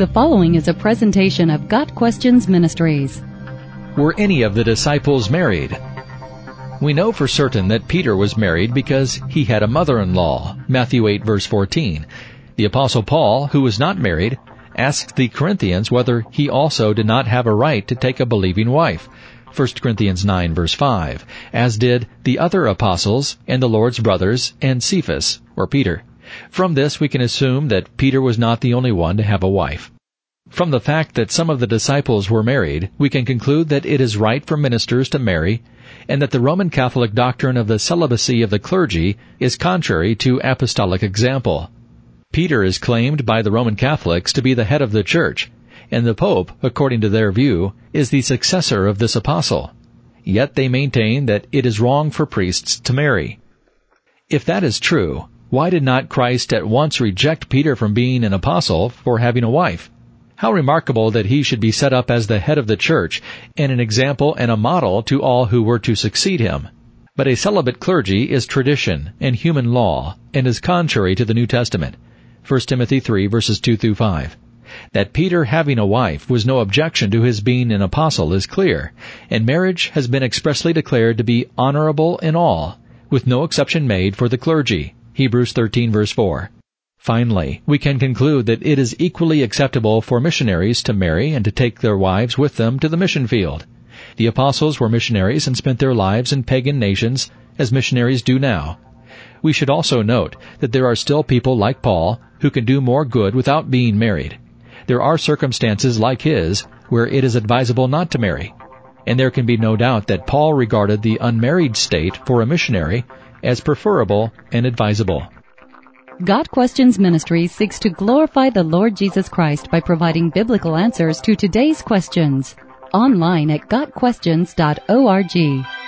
The following is a presentation of Got Questions Ministries. Were any of the disciples married? We know for certain that Peter was married because he had a mother-in-law. Matthew 8 verse 14. The apostle Paul, who was not married, asked the Corinthians whether he also did not have a right to take a believing wife. 1 Corinthians 9 verse 5, as did the other apostles and the Lord's brothers and Cephas, or Peter. From this we can assume that Peter was not the only one to have a wife. From the fact that some of the disciples were married, we can conclude that it is right for ministers to marry, and that the Roman Catholic doctrine of the celibacy of the clergy is contrary to apostolic example. Peter is claimed by the Roman Catholics to be the head of the church, and the Pope, according to their view, is the successor of this apostle. Yet they maintain that it is wrong for priests to marry. If that is true, why did not Christ at once reject Peter from being an apostle for having a wife? How remarkable that he should be set up as the head of the church and an example and a model to all who were to succeed him. But a celibate clergy is tradition and human law and is contrary to the New Testament. 1 Timothy 3 verses 2 through 5. That Peter having a wife was no objection to his being an apostle is clear, and marriage has been expressly declared to be honorable in all, with no exception made for the clergy. Hebrews 13 verse 4. Finally, we can conclude that it is equally acceptable for missionaries to marry and to take their wives with them to the mission field. The apostles were missionaries and spent their lives in pagan nations as missionaries do now. We should also note that there are still people like Paul who can do more good without being married. There are circumstances like his where it is advisable not to marry. And there can be no doubt that Paul regarded the unmarried state for a missionary as preferable and advisable. Got Questions Ministry seeks to glorify the Lord Jesus Christ by providing biblical answers to today's questions. Online at GotQuestions.org.